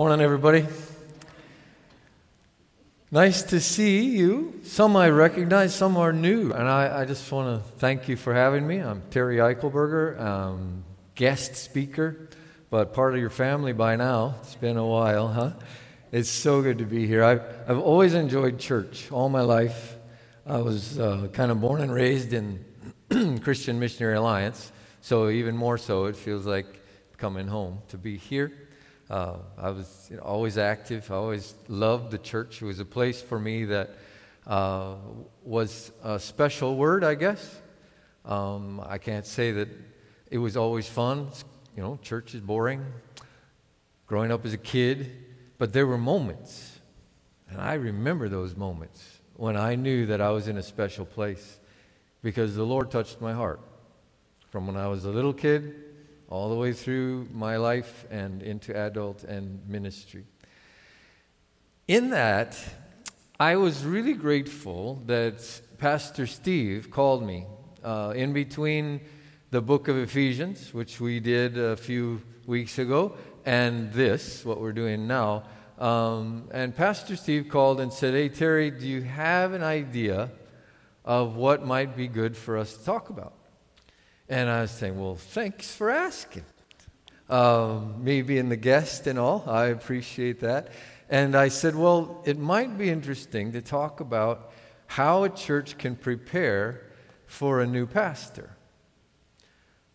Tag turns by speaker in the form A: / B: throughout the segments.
A: Morning, everybody. Nice to see you. Some I recognize, some are new. And I, I just want to thank you for having me. I'm Terry Eichelberger, um, guest speaker, but part of your family by now. It's been a while, huh? It's so good to be here. I've, I've always enjoyed church all my life. I was uh, kind of born and raised in Christian Missionary Alliance, so even more so, it feels like coming home to be here. Uh, I was you know, always active. I always loved the church. It was a place for me that uh, was a special word, I guess. Um, I can't say that it was always fun. You know, church is boring. Growing up as a kid, but there were moments, and I remember those moments when I knew that I was in a special place because the Lord touched my heart. From when I was a little kid all the way through my life and into adult and ministry. In that, I was really grateful that Pastor Steve called me uh, in between the book of Ephesians, which we did a few weeks ago, and this, what we're doing now. Um, and Pastor Steve called and said, Hey, Terry, do you have an idea of what might be good for us to talk about? And I was saying, Well, thanks for asking. Um, me being the guest and all, I appreciate that. And I said, Well, it might be interesting to talk about how a church can prepare for a new pastor.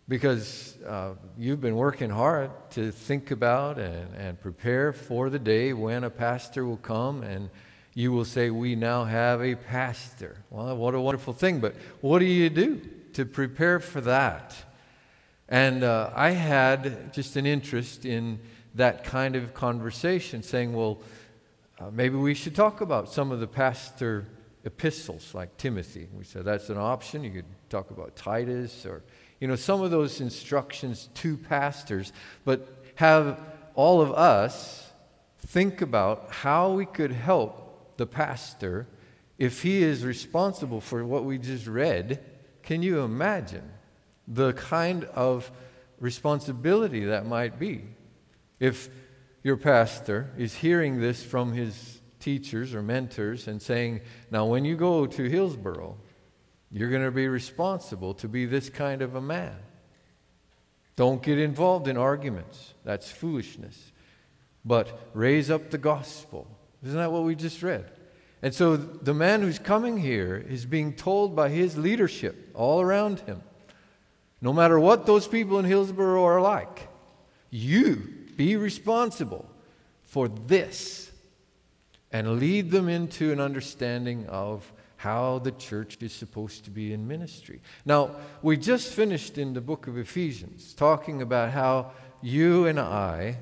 A: Because uh, you've been working hard to think about and, and prepare for the day when a pastor will come and you will say, We now have a pastor. Well, what a wonderful thing, but what do you do? To prepare for that. And uh, I had just an interest in that kind of conversation, saying, well, uh, maybe we should talk about some of the pastor epistles like Timothy. We said that's an option. You could talk about Titus or, you know, some of those instructions to pastors, but have all of us think about how we could help the pastor if he is responsible for what we just read can you imagine the kind of responsibility that might be if your pastor is hearing this from his teachers or mentors and saying, Now, when you go to Hillsboro, you're going to be responsible to be this kind of a man. Don't get involved in arguments. That's foolishness. But raise up the gospel. Isn't that what we just read? And so the man who's coming here is being told by his leadership all around him no matter what those people in Hillsboro are like, you be responsible for this and lead them into an understanding of how the church is supposed to be in ministry. Now, we just finished in the book of Ephesians talking about how you and I,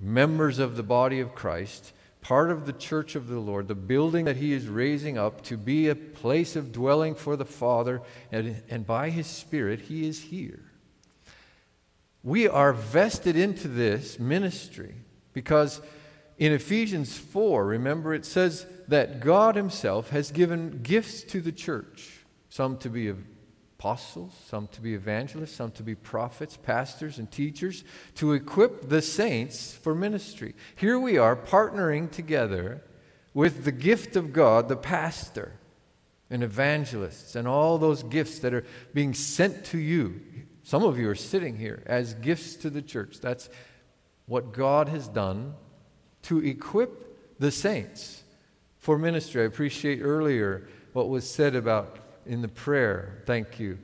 A: members of the body of Christ, part of the church of the Lord, the building that He is raising up to be a place of dwelling for the Father, and, and by His Spirit, He is here. We are vested into this ministry because in Ephesians 4, remember, it says that God Himself has given gifts to the church, some to be of apostles, some to be evangelists, some to be prophets, pastors, and teachers, to equip the saints for ministry. Here we are partnering together with the gift of God, the pastor, and evangelists, and all those gifts that are being sent to you. Some of you are sitting here as gifts to the church. That's what God has done to equip the saints for ministry. I appreciate earlier what was said about in the prayer. Thank you.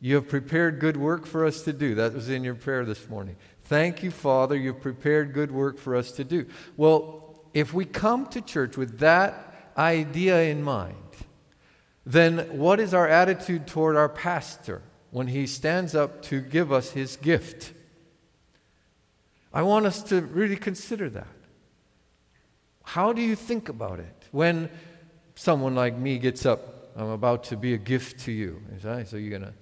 A: You have prepared good work for us to do. That was in your prayer this morning. Thank you, Father. You've prepared good work for us to do. Well, if we come to church with that idea in mind, then what is our attitude toward our pastor when he stands up to give us his gift? I want us to really consider that. How do you think about it when someone like me gets up I'm about to be a gift to you. So you're going to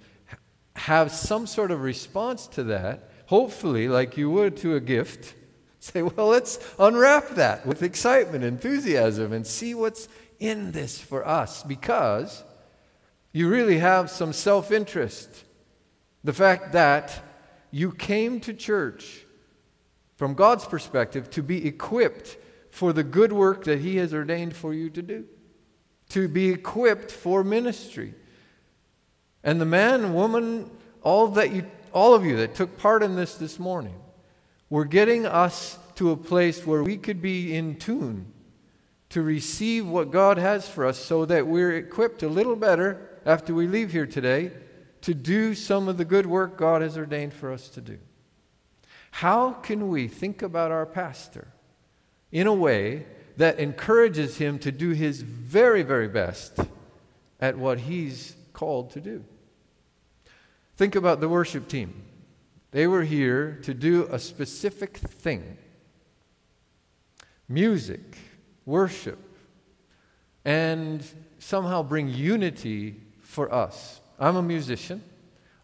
A: have some sort of response to that, hopefully, like you would to a gift. Say, well, let's unwrap that with excitement, enthusiasm, and see what's in this for us because you really have some self interest. The fact that you came to church from God's perspective, to be equipped for the good work that He has ordained for you to do, to be equipped for ministry. And the man, woman, all that you, all of you that took part in this this morning, were getting us to a place where we could be in tune to receive what God has for us so that we're equipped a little better after we leave here today to do some of the good work God has ordained for us to do. How can we think about our pastor in a way that encourages him to do his very, very best at what he's called to do? Think about the worship team. They were here to do a specific thing music, worship, and somehow bring unity for us. I'm a musician.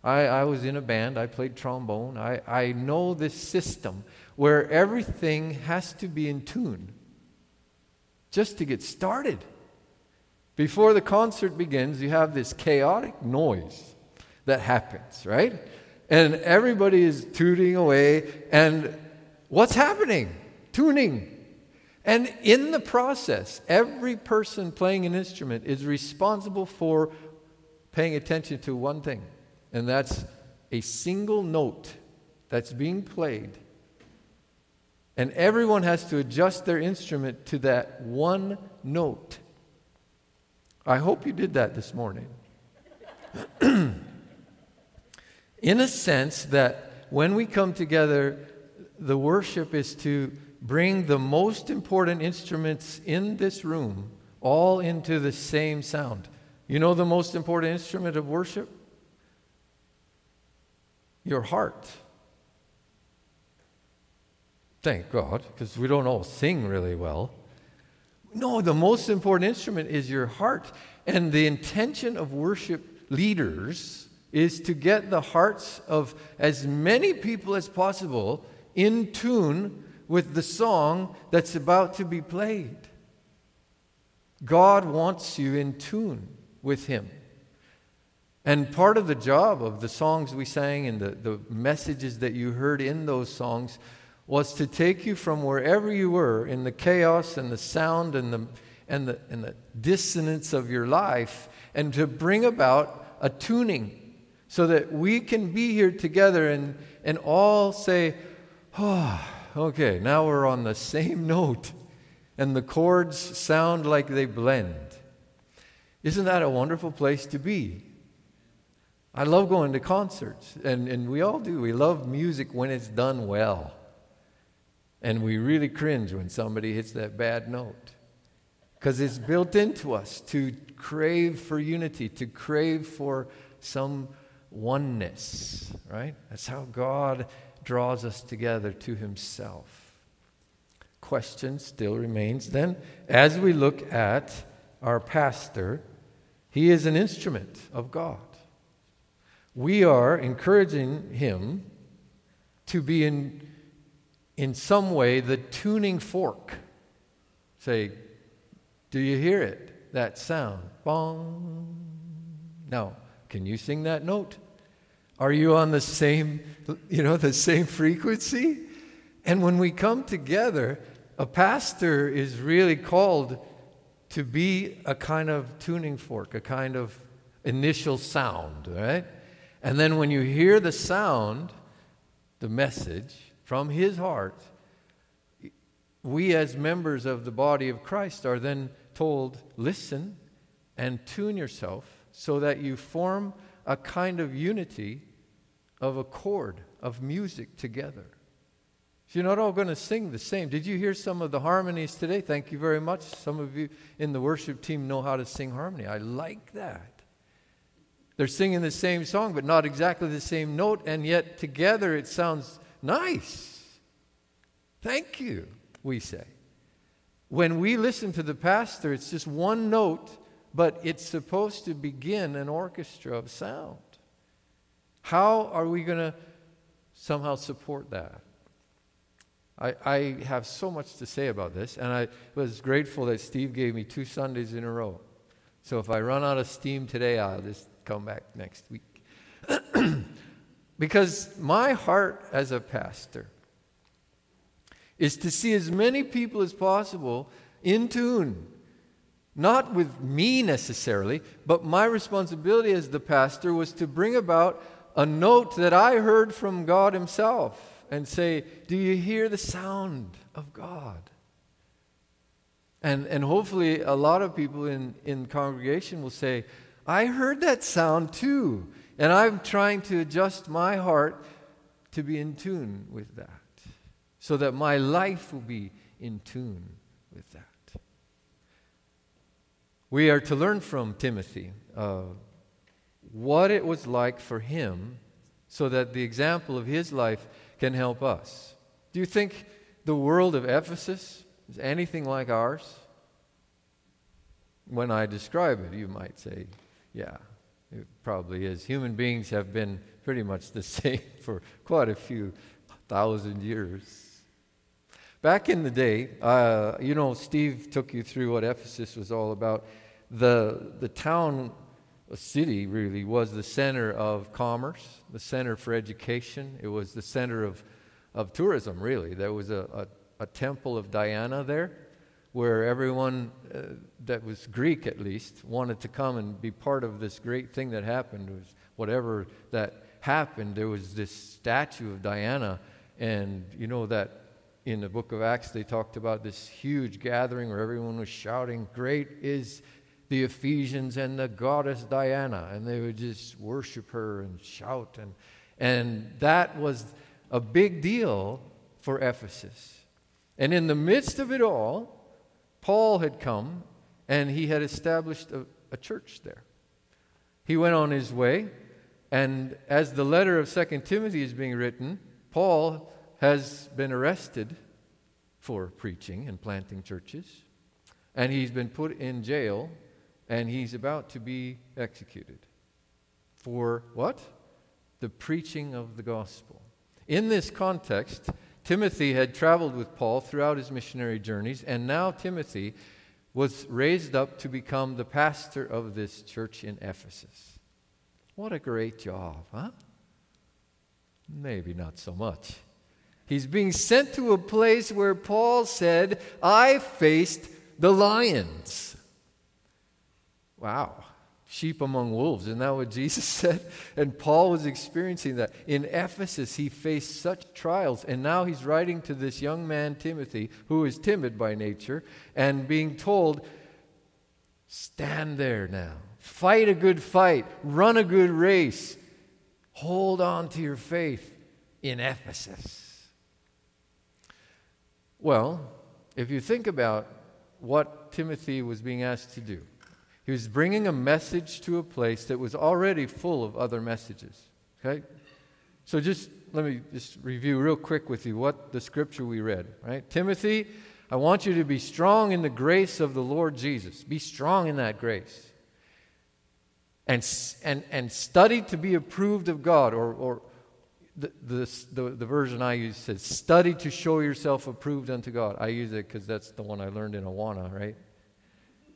A: I, I was in a band. I played trombone. I, I know this system where everything has to be in tune just to get started. Before the concert begins, you have this chaotic noise that happens, right? And everybody is tooting away. And what's happening? Tuning. And in the process, every person playing an instrument is responsible for paying attention to one thing, and that's a single note that's being played. And everyone has to adjust their instrument to that one note. I hope you did that this morning. in a sense, that when we come together, the worship is to bring the most important instruments in this room all into the same sound. You know the most important instrument of worship? Your heart. Thank God, because we don't all sing really well. No, the most important instrument is your heart. And the intention of worship leaders is to get the hearts of as many people as possible in tune with the song that's about to be played. God wants you in tune with Him. And part of the job of the songs we sang and the, the messages that you heard in those songs was to take you from wherever you were in the chaos and the sound and the, and the, and the dissonance of your life and to bring about a tuning so that we can be here together and, and all say, oh, okay, now we're on the same note, and the chords sound like they blend. Isn't that a wonderful place to be? I love going to concerts, and, and we all do. We love music when it's done well. And we really cringe when somebody hits that bad note. Because it's built into us to crave for unity, to crave for some oneness, right? That's how God draws us together to Himself. Question still remains then as we look at our pastor, he is an instrument of God. We are encouraging him to be in, in some way the tuning fork. Say, do you hear it? That sound. Bong. Now, can you sing that note? Are you on the same, you know, the same frequency? And when we come together, a pastor is really called to be a kind of tuning fork, a kind of initial sound, right? And then when you hear the sound, the message from his heart, we as members of the body of Christ are then told, listen and tune yourself so that you form a kind of unity of a chord of music together. So you're not all going to sing the same. Did you hear some of the harmonies today? Thank you very much. Some of you in the worship team know how to sing harmony. I like that. They're singing the same song, but not exactly the same note, and yet together it sounds nice. Thank you, we say. When we listen to the pastor, it's just one note but it's supposed to begin an orchestra of sound. How are we going to somehow support that? I, I have so much to say about this, and I was grateful that Steve gave me two Sundays in a row. So if I run out of steam today, I'll just come back next week. because my heart as a pastor is to see as many people as possible in tune. Not with me necessarily, but my responsibility as the pastor was to bring about a note that I heard from God Himself and say, Do you hear the sound of God? And, and hopefully, a lot of people in, in congregation will say, I heard that sound too. And I'm trying to adjust my heart to be in tune with that so that my life will be in tune with that. We are to learn from Timothy uh, what it was like for him so that the example of his life can help us. Do you think the world of Ephesus is anything like ours? When I describe it, you might say, yeah, it probably is. Human beings have been pretty much the same for quite a few thousand years. Back in the day, uh, you know, Steve took you through what Ephesus was all about. The, the town, a city really, was the center of commerce, the center for education. It was the center of, of tourism, really. There was a, a, a temple of Diana there where everyone uh, that was Greek at least wanted to come and be part of this great thing that happened. It was whatever that happened, there was this statue of Diana, and you know that in the book of Acts they talked about this huge gathering where everyone was shouting, "Great is the Ephesians and the goddess Diana," and they would just worship her and shout, and and that was a big deal for Ephesus. And in the midst of it all, Paul had come and he had established a, a church there. He went on his way, and as the letter of Second Timothy is being written, Paul has been arrested for preaching and planting churches, and he's been put in jail, and he's about to be executed. For what? The preaching of the gospel. In this context, Timothy had traveled with Paul throughout his missionary journeys, and now Timothy was raised up to become the pastor of this church in Ephesus. What a great job, huh? Maybe not so much. He's being sent to a place where Paul said, I faced the lions. Wow sheep among wolves. Isn't that what Jesus said? And Paul was experiencing that. In Ephesus, he faced such trials. And now he's writing to this young man, Timothy, who is timid by nature, and being told, Stand there now. Fight a good fight. Run a good race. Hold on to your faith in Ephesus. Well, if you think about what Timothy was being asked to do, he was bringing a message to a place that was already full of other messages. Okay? So just let me just review real quick with you what the scripture we read, right? Timothy, I want you to be strong in the grace of the Lord Jesus. Be strong in that grace. And, and, and study to be approved of God, or, or the, the, the, the version I use says, study to show yourself approved unto God. I use it because that's the one I learned in Awana, right?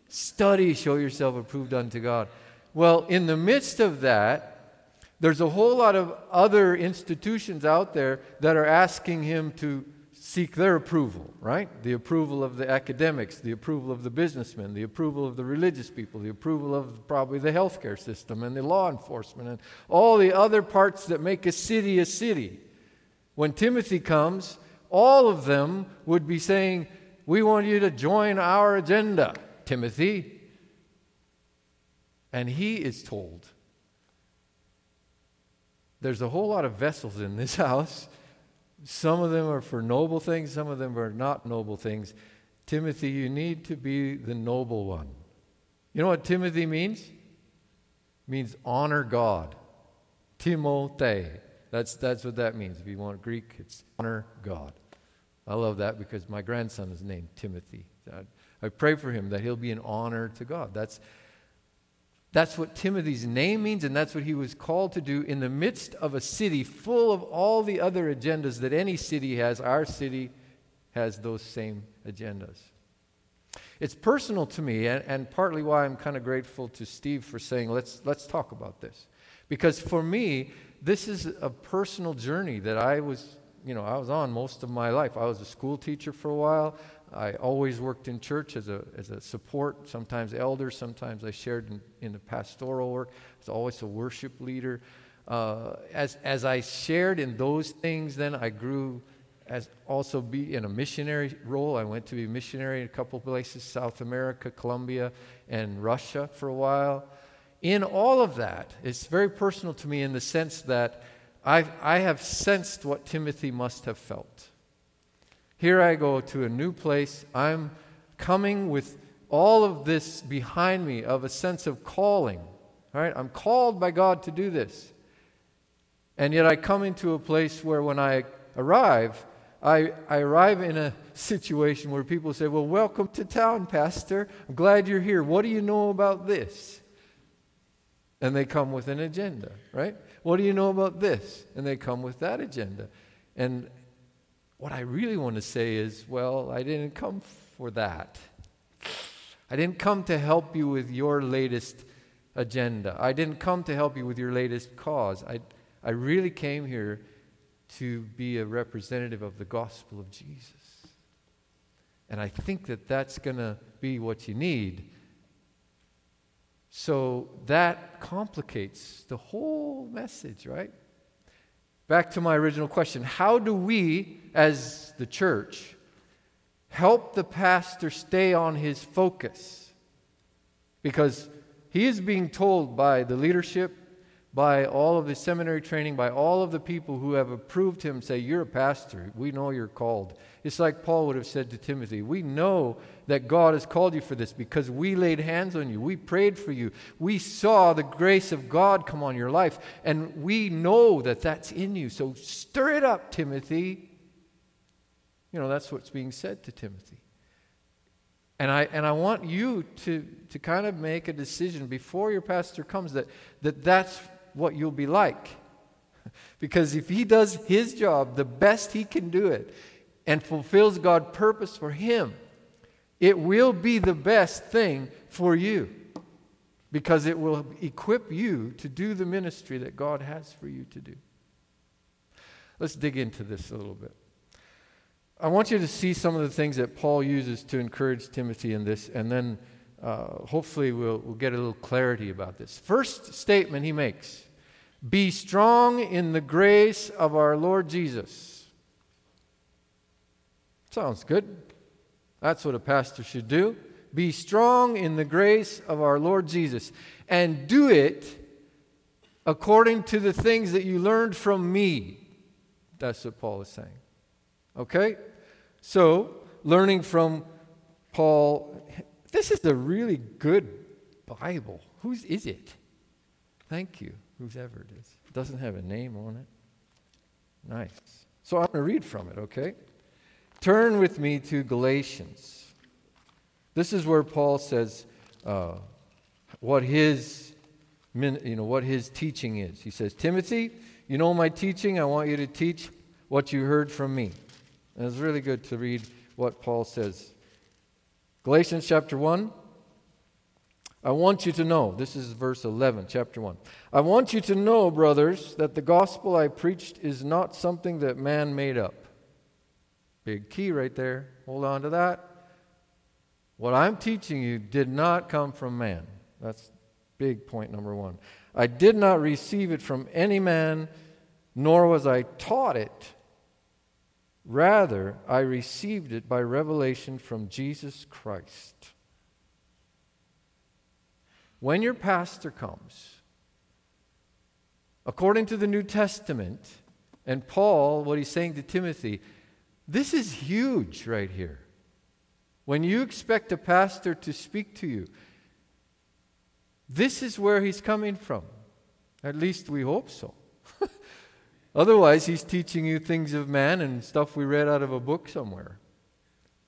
A: Study, show yourself approved unto God. Well, in the midst of that, there's a whole lot of other institutions out there that are asking him to seek their approval, right? The approval of the academics, the approval of the businessmen, the approval of the religious people, the approval of probably the healthcare system and the law enforcement and all the other parts that make a city a city. When Timothy comes, all of them would be saying, We want you to join our agenda. Timothy. And he is told there's a whole lot of vessels in this house. Some of them are for noble things, some of them are not noble things. Timothy, you need to be the noble one. You know what Timothy means? It means honor God. Timothy. That's, that's what that means. If you want Greek, it's honor God. I love that because my grandson is named Timothy. Uh, I pray for him that he'll be an honor to God. That's, that's what Timothy's name means, and that's what he was called to do in the midst of a city full of all the other agendas that any city has. Our city has those same agendas. It's personal to me, and, and partly why I'm kind of grateful to Steve for saying, let's, let's talk about this. Because for me, this is a personal journey that I was you know, I was on most of my life. I was a school teacher for a while. I always worked in church as a, as a support, sometimes elder, sometimes I shared in, in the pastoral work. I was always a worship leader. Uh, as, as I shared in those things, then I grew as also be in a missionary role. I went to be a missionary in a couple places, South America, Colombia, and Russia for a while. In all of that, it's very personal to me in the sense that I've, I have sensed what Timothy must have felt. Here I go to a new place. I'm coming with all of this behind me of a sense of calling. All right? I'm called by God to do this. And yet I come into a place where when I arrive, I, I arrive in a situation where people say, Well, welcome to town, Pastor. I'm glad you're here. What do you know about this? And they come with an agenda, right? What do you know about this? And they come with that agenda. And what I really want to say is, well, I didn't come for that. I didn't come to help you with your latest agenda. I didn't come to help you with your latest cause. I, I really came here to be a representative of the gospel of Jesus. And I think that that's going to be what you need. So that complicates the whole message, right? Back to my original question How do we, as the church, help the pastor stay on his focus? Because he is being told by the leadership, by all of the seminary training, by all of the people who have approved him, say, You're a pastor. We know you're called. It's like Paul would have said to Timothy We know that God has called you for this because we laid hands on you. We prayed for you. We saw the grace of God come on your life, and we know that that's in you. So stir it up, Timothy. You know, that's what's being said to Timothy. And I, and I want you to, to kind of make a decision before your pastor comes that, that that's what you'll be like. because if he does his job the best he can do it and fulfills God's purpose for him, it will be the best thing for you because it will equip you to do the ministry that God has for you to do. Let's dig into this a little bit. I want you to see some of the things that Paul uses to encourage Timothy in this, and then uh, hopefully we'll, we'll get a little clarity about this. First statement he makes Be strong in the grace of our Lord Jesus. Sounds good. That's what a pastor should do. Be strong in the grace of our Lord Jesus and do it according to the things that you learned from me. That's what Paul is saying. Okay? So, learning from Paul, this is a really good Bible. Whose is it? Thank you, whoever it is. It doesn't have a name on it. Nice. So I'm going to read from it, okay? Turn with me to Galatians. This is where Paul says uh, what his you know what his teaching is. He says, Timothy, you know my teaching. I want you to teach what you heard from me. And it's really good to read what Paul says. Galatians chapter 1. I want you to know, this is verse 11, chapter 1. I want you to know, brothers, that the gospel I preached is not something that man made up. Big key right there. Hold on to that. What I'm teaching you did not come from man. That's big point number one. I did not receive it from any man, nor was I taught it. Rather, I received it by revelation from Jesus Christ. When your pastor comes, according to the New Testament, and Paul, what he's saying to Timothy, this is huge right here. When you expect a pastor to speak to you, this is where he's coming from. At least we hope so. Otherwise, he's teaching you things of man and stuff we read out of a book somewhere.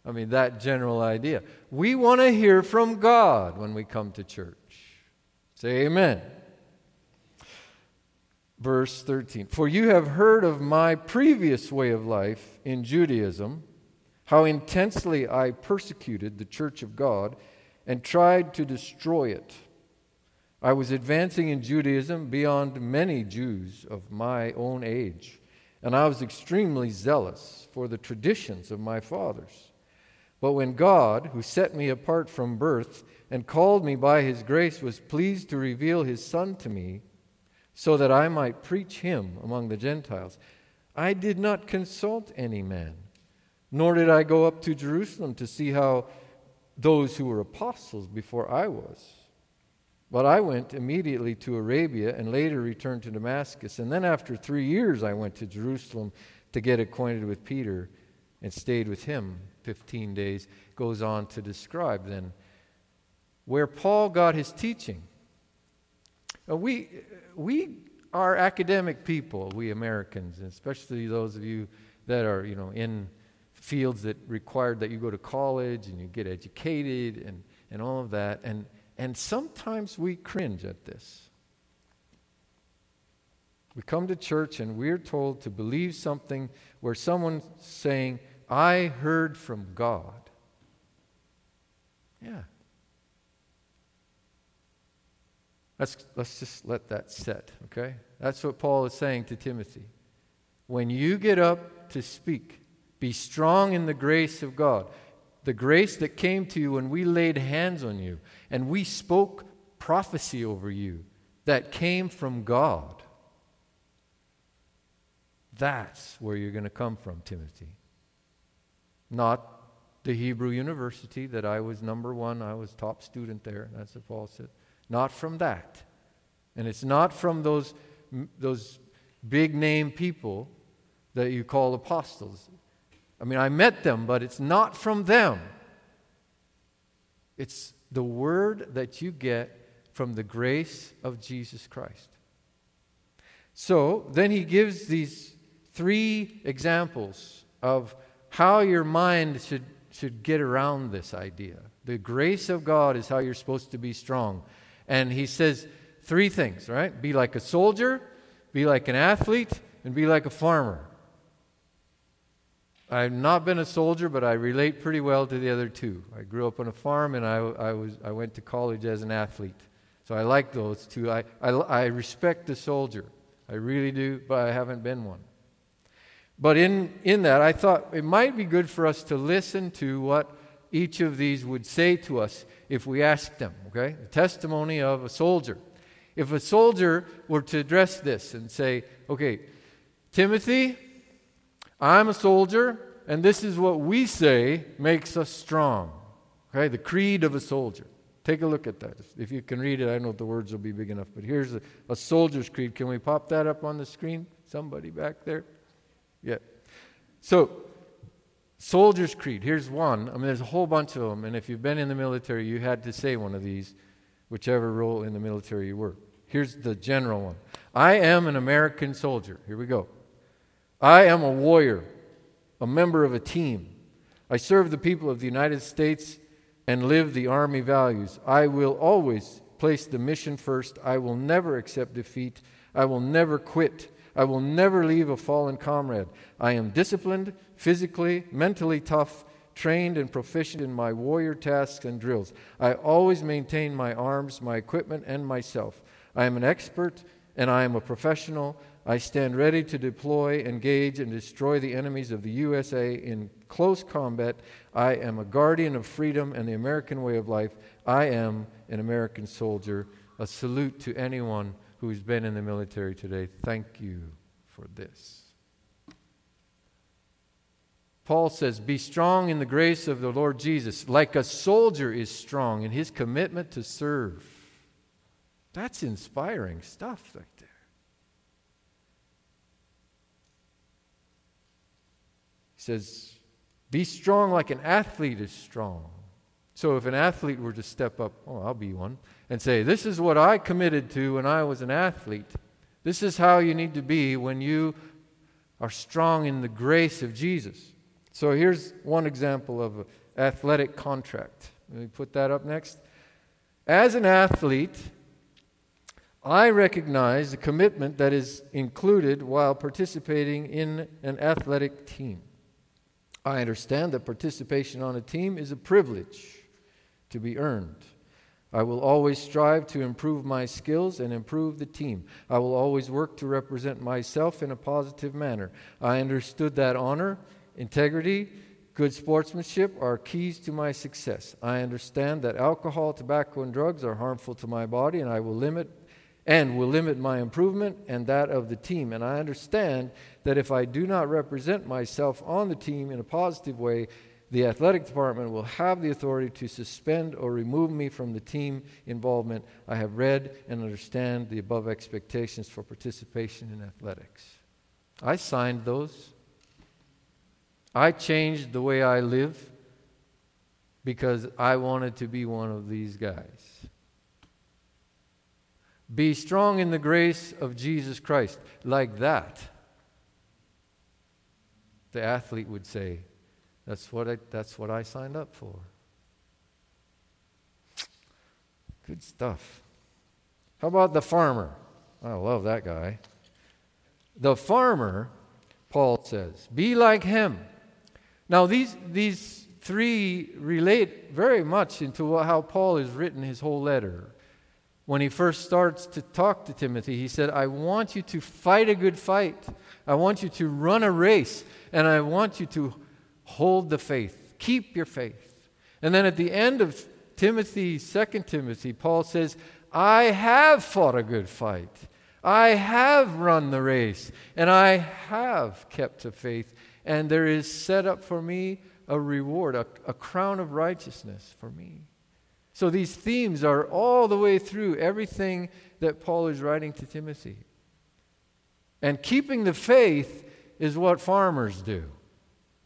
A: I mean, that general idea. We want to hear from God when we come to church. Say amen verse 13. For you have heard of my previous way of life in Judaism, how intensely I persecuted the church of God and tried to destroy it. I was advancing in Judaism beyond many Jews of my own age, and I was extremely zealous for the traditions of my fathers. But when God, who set me apart from birth and called me by his grace, was pleased to reveal his Son to me, so that I might preach him among the Gentiles, I did not consult any man, nor did I go up to Jerusalem to see how those who were apostles before I was. But I went immediately to Arabia and later returned to Damascus. And then after three years, I went to Jerusalem to get acquainted with Peter and stayed with him 15 days. Goes on to describe then where Paul got his teaching. We, we are academic people, we Americans, especially those of you that are, you know, in fields that required that you go to college and you get educated and, and all of that. And and sometimes we cringe at this. We come to church and we're told to believe something where someone's saying, I heard from God. Yeah. Let's, let's just let that set, okay? That's what Paul is saying to Timothy. When you get up to speak, be strong in the grace of God the grace that came to you when we laid hands on you and we spoke prophecy over you that came from God. That's where you're going to come from, Timothy. Not the Hebrew University that I was number one, I was top student there. That's what Paul said. Not from that. And it's not from those, those big name people that you call apostles. I mean, I met them, but it's not from them. It's the word that you get from the grace of Jesus Christ. So then he gives these three examples of how your mind should, should get around this idea. The grace of God is how you're supposed to be strong. And he says three things, right? Be like a soldier, be like an athlete, and be like a farmer. I've not been a soldier, but I relate pretty well to the other two. I grew up on a farm and I, I, was, I went to college as an athlete. So I like those two. I, I, I respect the soldier. I really do, but I haven't been one. But in, in that, I thought it might be good for us to listen to what each of these would say to us if we asked them, okay? The testimony of a soldier. If a soldier were to address this and say, okay, Timothy, I'm a soldier, and this is what we say makes us strong. Okay, the creed of a soldier. Take a look at that. If you can read it, I know the words will be big enough, but here's a, a soldier's creed. Can we pop that up on the screen? Somebody back there? Yeah. So, soldier's creed. Here's one. I mean, there's a whole bunch of them, and if you've been in the military, you had to say one of these, whichever role in the military you were. Here's the general one I am an American soldier. Here we go. I am a warrior, a member of a team. I serve the people of the United States and live the Army values. I will always place the mission first. I will never accept defeat. I will never quit. I will never leave a fallen comrade. I am disciplined, physically, mentally tough, trained and proficient in my warrior tasks and drills. I always maintain my arms, my equipment, and myself. I am an expert and I am a professional. I stand ready to deploy, engage, and destroy the enemies of the USA in close combat. I am a guardian of freedom and the American way of life. I am an American soldier. A salute to anyone who's been in the military today. Thank you for this. Paul says, Be strong in the grace of the Lord Jesus, like a soldier is strong in his commitment to serve. That's inspiring stuff right there. He says, Be strong like an athlete is strong. So if an athlete were to step up, oh, I'll be one, and say, This is what I committed to when I was an athlete. This is how you need to be when you are strong in the grace of Jesus. So here's one example of an athletic contract. Let me put that up next. As an athlete, I recognize the commitment that is included while participating in an athletic team. I understand that participation on a team is a privilege to be earned. I will always strive to improve my skills and improve the team. I will always work to represent myself in a positive manner. I understood that honor, integrity, good sportsmanship are keys to my success. I understand that alcohol, tobacco, and drugs are harmful to my body, and I will limit and will limit my improvement and that of the team. And I understand that if I do not represent myself on the team in a positive way, the athletic department will have the authority to suspend or remove me from the team involvement. I have read and understand the above expectations for participation in athletics. I signed those. I changed the way I live because I wanted to be one of these guys. Be strong in the grace of Jesus Christ. Like that, the athlete would say, That's what I, that's what I signed up for. Good stuff. How about the farmer? I love that guy. The farmer, Paul says, be like him. Now, these, these three relate very much into how Paul has written his whole letter when he first starts to talk to Timothy, he said, I want you to fight a good fight. I want you to run a race, and I want you to hold the faith. Keep your faith. And then at the end of Timothy, 2 Timothy, Paul says, I have fought a good fight. I have run the race, and I have kept the faith. And there is set up for me a reward, a, a crown of righteousness for me. So these themes are all the way through everything that Paul is writing to Timothy. And keeping the faith is what farmers do.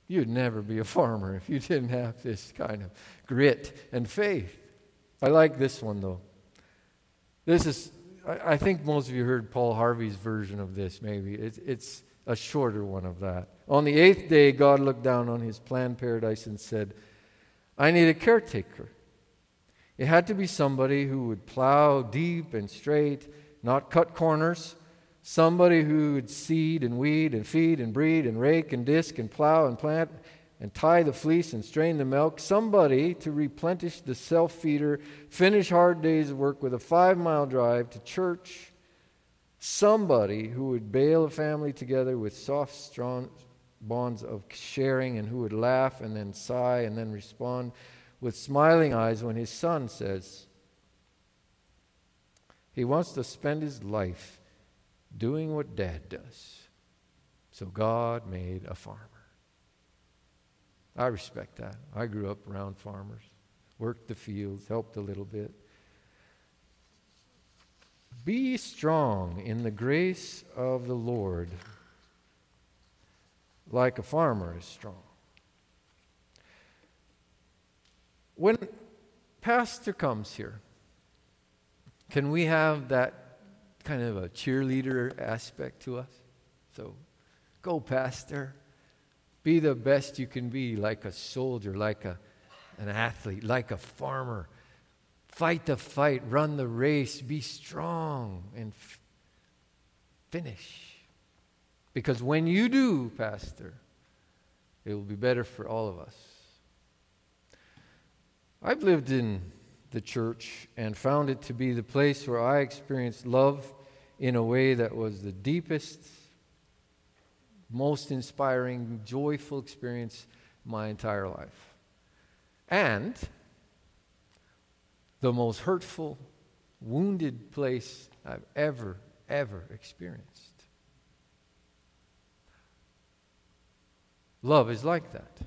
A: You'd never be a farmer if you didn't have this kind of grit and faith. I like this one, though. This is, I, think most of you heard Paul Harvey's version of this, maybe. It's, it's a shorter one of that. On the eighth day, God looked down on his planned paradise and said, I need a caretaker it had to be somebody who would plow deep and straight, not cut corners. Somebody who would seed and weed and feed and breed and rake and disc and plow and plant and tie the fleece and strain the milk. Somebody to replenish the self feeder, finish hard days of work with a five mile drive to church. Somebody who would bale a family together with soft, strong bonds of sharing and who would laugh and then sigh and then respond with smiling eyes when his son says he wants to spend his life doing what dad does. So God made a farmer. I respect that. I grew up around farmers, worked the fields, helped a little bit. Be strong in the grace of the Lord, like a farmer is strong. When pastor comes here, can we have that kind of a cheerleader aspect to us? So, go, pastor. Be the best you can be, like a soldier, like a, an athlete, like a farmer. Fight the fight, run the race, be strong, and f- finish. Because when you do, Pastor, it will be better for all of us. I've lived in the church and found it to be the place where I experienced love in a way that was the deepest, most inspiring, joyful experience my entire life. And the most hurtful, wounded place I've ever, ever experienced. Love is like that.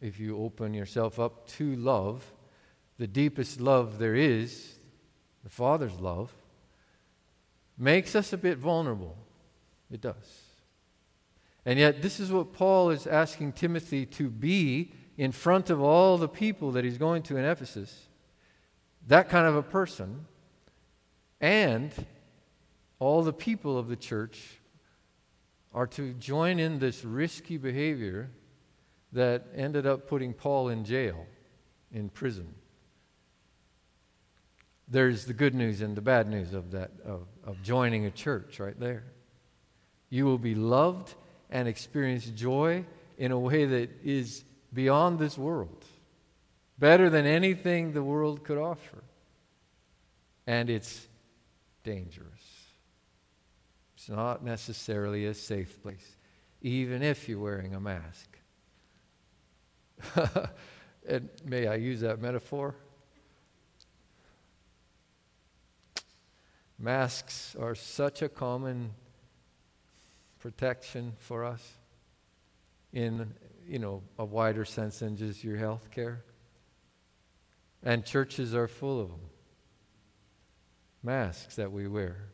A: If you open yourself up to love, the deepest love there is, the Father's love, makes us a bit vulnerable. It does. And yet, this is what Paul is asking Timothy to be in front of all the people that he's going to in Ephesus. That kind of a person. And all the people of the church are to join in this risky behavior that ended up putting Paul in jail, in prison there's the good news and the bad news of that of, of joining a church right there you will be loved and experience joy in a way that is beyond this world better than anything the world could offer and it's dangerous. It's not necessarily a safe place, even if you're wearing a mask. and may I use that metaphor? Masks are such a common protection for us in you know a wider sense than just your health care. And churches are full of them. Masks that we wear.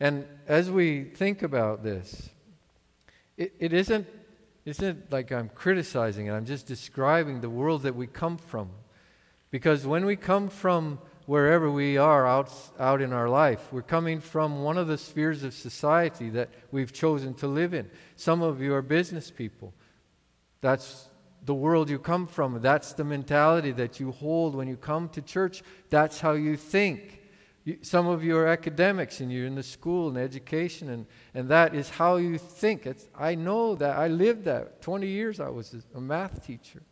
A: And as we think about this, it, it isn't, isn't like I'm criticizing it, I'm just describing the world that we come from. Because when we come from wherever we are out, out in our life. We're coming from one of the spheres of society that we've chosen to live in. Some of you are business people. That's the world you come from. That's the mentality that you hold when you come to church. That's how you think. You, some of you are academics and you're in the school and education, and, and that is how you think. It's, I know that. I lived that. 20 years I was a math teacher.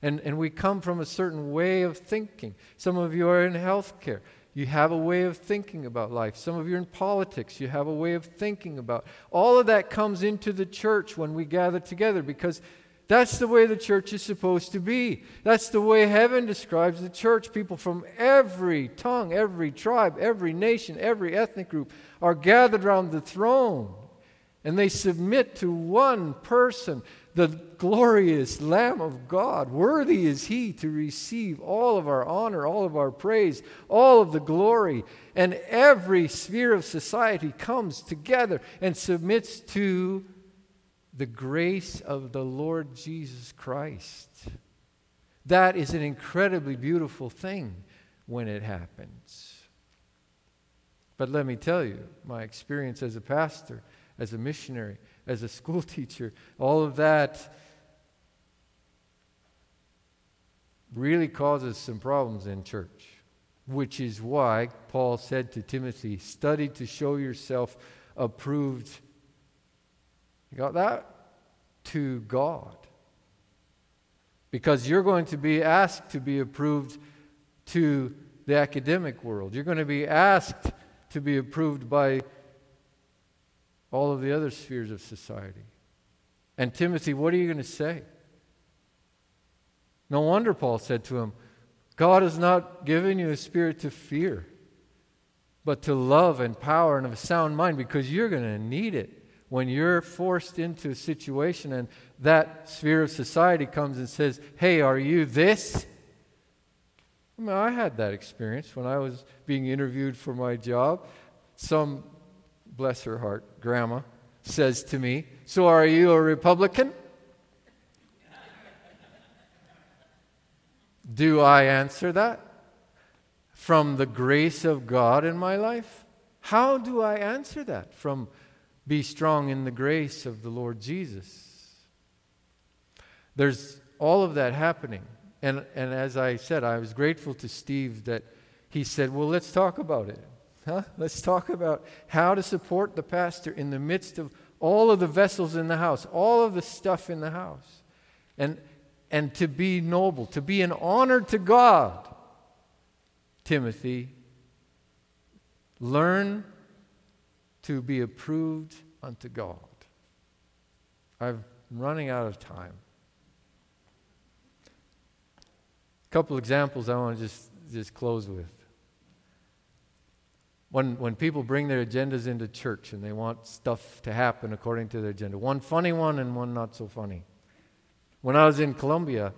A: And, and we come from a certain way of thinking. Some of you are in healthcare. You have a way of thinking about life. Some of you are in politics. You have a way of thinking about. All of that comes into the church when we gather together because that's the way the church is supposed to be. That's the way heaven describes the church. People from every tongue, every tribe, every nation, every ethnic group are gathered around the throne and they submit to one person the glorious Lamb of God. Worthy is he to receive all of our honor, all of our praise, all of the glory. And every sphere of society comes together and submits to the grace of the Lord Jesus Christ. That is an incredibly beautiful thing when it happens. But let me tell you, my experience as a pastor, as a missionary, as a school teacher, all of that really causes some problems in church, which is why Paul said to Timothy, Study to show yourself approved. You got that? To God. Because you're going to be asked to be approved to the academic world. You're going to be asked to be approved by all of the other spheres of society. And Timothy, what are you going to say? No wonder Paul said to him, God has not given you a spirit to fear, but to love and power and of a sound mind because you're going to need it when you're forced into a situation and that sphere of society comes and says, Hey, are you this? I mean, I had that experience when I was being interviewed for my job. Some bless her heart, grandma, says to me, So are you a Republican? Do I answer that from the grace of God in my life? How do I answer that from be strong in the grace of the Lord Jesus? There's all of that happening. And, and as I said, I was grateful to Steve that he said, Well, let's talk about it. Huh? Let's talk about how to support the pastor in the midst of all of the vessels in the house, all of the stuff in the house. And, and to be noble, to be an honor to God. Timothy, learn to be approved unto God. I'm running out of time. A couple examples I want to just, just close with. When, when people bring their agendas into church and they want stuff to happen according to their agenda, one funny one and one not so funny. When I was in Colombia,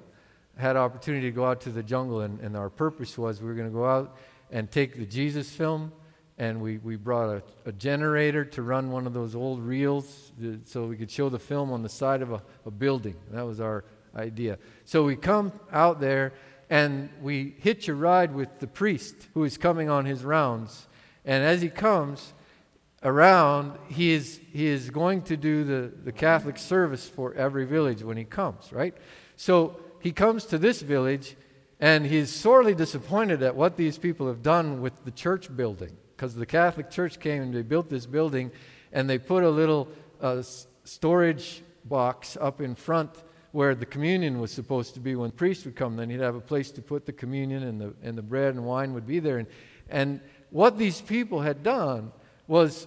A: I had opportunity to go out to the jungle, and, and our purpose was we were going to go out and take the Jesus film, and we, we brought a, a, generator to run one of those old reels so we could show the film on the side of a, a building. That was our idea. So we come out there, and we hitch a ride with the priest who is coming on his rounds and as he comes around, he is, he is going to do the, the Catholic service for every village when he comes, right? So he comes to this village and he's sorely disappointed at what these people have done with the church building. Because the Catholic Church came and they built this building and they put a little uh, storage box up in front where the communion was supposed to be when the priest would come. Then he'd have a place to put the communion and the, and the bread and wine would be there. And And what these people had done was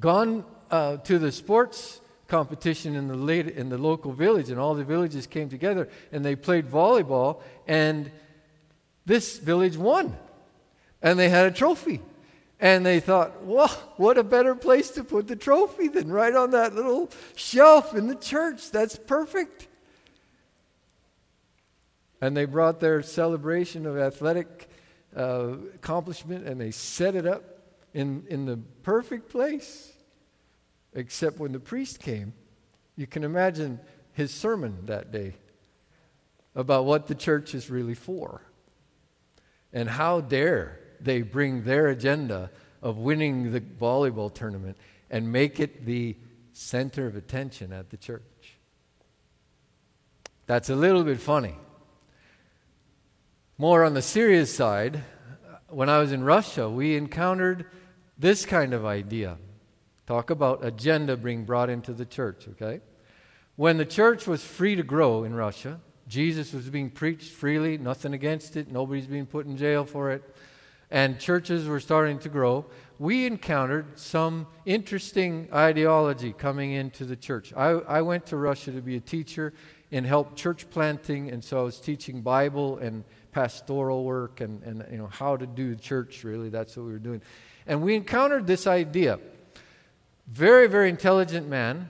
A: gone uh, to the sports competition in the, late, in the local village, and all the villages came together and they played volleyball, and this village won. And they had a trophy. And they thought, well, what a better place to put the trophy than right on that little shelf in the church. That's perfect. And they brought their celebration of athletic uh, accomplishment and they set it up in, in the perfect place. Except when the priest came, you can imagine his sermon that day about what the church is really for. And how dare they bring their agenda of winning the volleyball tournament and make it the center of attention at the church. That's a little bit funny. More on the serious side, when I was in Russia, we encountered this kind of idea. Talk about agenda being brought into the church, okay? When the church was free to grow in Russia, Jesus was being preached freely, nothing against it, nobody's being put in jail for it and churches were starting to grow, we encountered some interesting ideology coming into the church. I, I went to Russia to be a teacher and help church planting, and so I was teaching Bible and pastoral work and, and you know how to do church really that's what we were doing and we encountered this idea very very intelligent man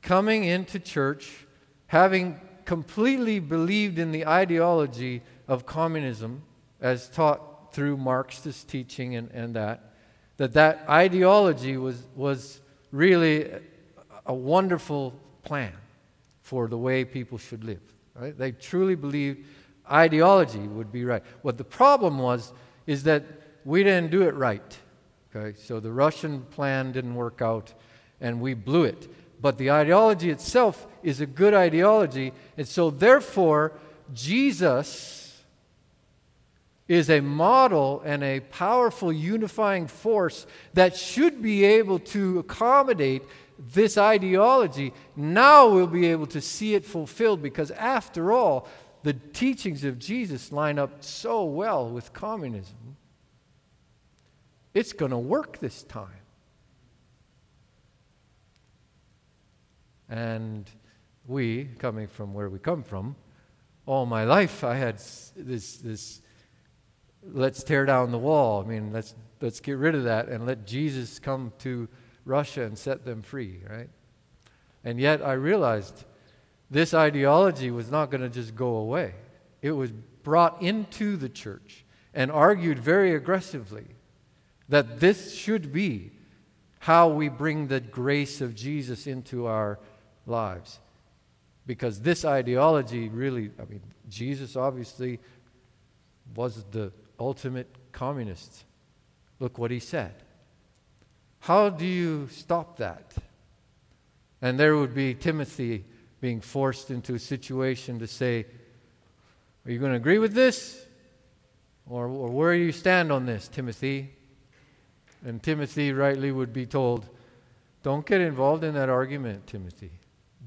A: coming into church having completely believed in the ideology of communism as taught through Marxist teaching and, and that, that that ideology was, was really a wonderful plan for the way people should live. Right? They truly believed ideology would be right. What the problem was is that we didn't do it right. Okay? So the Russian plan didn't work out and we blew it. But the ideology itself is a good ideology. And so, therefore, Jesus is a model and a powerful unifying force that should be able to accommodate this ideology. Now we'll be able to see it fulfilled because, after all, the teachings of Jesus line up so well with communism. It's going to work this time. And we, coming from where we come from, all my life I had this, this let's tear down the wall. I mean, let's, let's get rid of that and let Jesus come to Russia and set them free, right? And yet I realized this ideology was not going to just go away. It was brought into the church and argued very aggressively that this should be how we bring the grace of Jesus into our lives. Because this ideology really, I mean, Jesus obviously was the ultimate communist. Look what he said. How do you stop that? And there would be Timothy being forced into a situation to say, Are you going to agree with this? Or, or where do you stand on this, Timothy? And Timothy rightly would be told, Don't get involved in that argument, Timothy.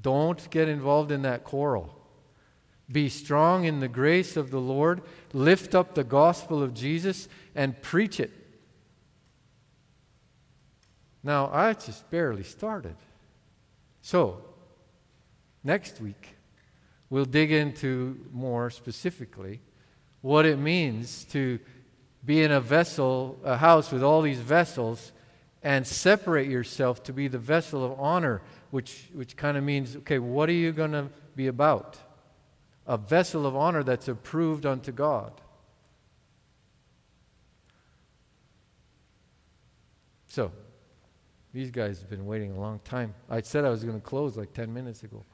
A: Don't get involved in that quarrel. Be strong in the grace of the Lord. Lift up the gospel of Jesus and preach it. Now, I just barely started. So, next week, we'll dig into more specifically what it means to be in a vessel, a house with all these vessels, and separate yourself to be the vessel of honor, which, which kind of means, okay, what are you going to be about? A vessel of honor that's approved unto God. So, these guys have been waiting a long time. I said I was going to close like 10 minutes ago.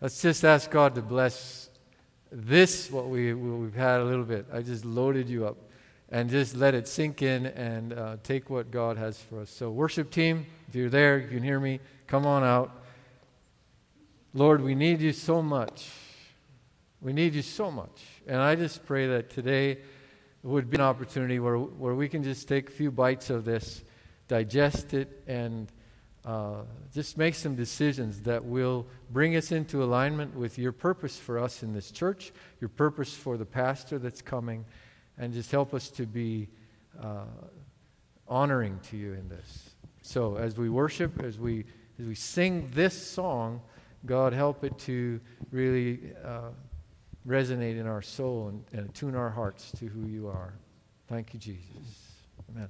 A: Let's just ask God to bless this, what, we, what we've had a little bit. I just loaded you up. And just let it sink in and uh, take what God has for us. So, worship team, if you're there, you can hear me, come on out. Lord, we need you so much. We need you so much. And I just pray that today would be an opportunity where, where we can just take a few bites of this, digest it, and uh, just make some decisions that will bring us into alignment with your purpose for us in this church, your purpose for the pastor that's coming, and just help us to be uh, honoring to you in this. So as we worship, as we as we sing this song, God help it to really uh, resonate in our soul and, and tune our hearts to who you are. Thank you, Jesus. Amen.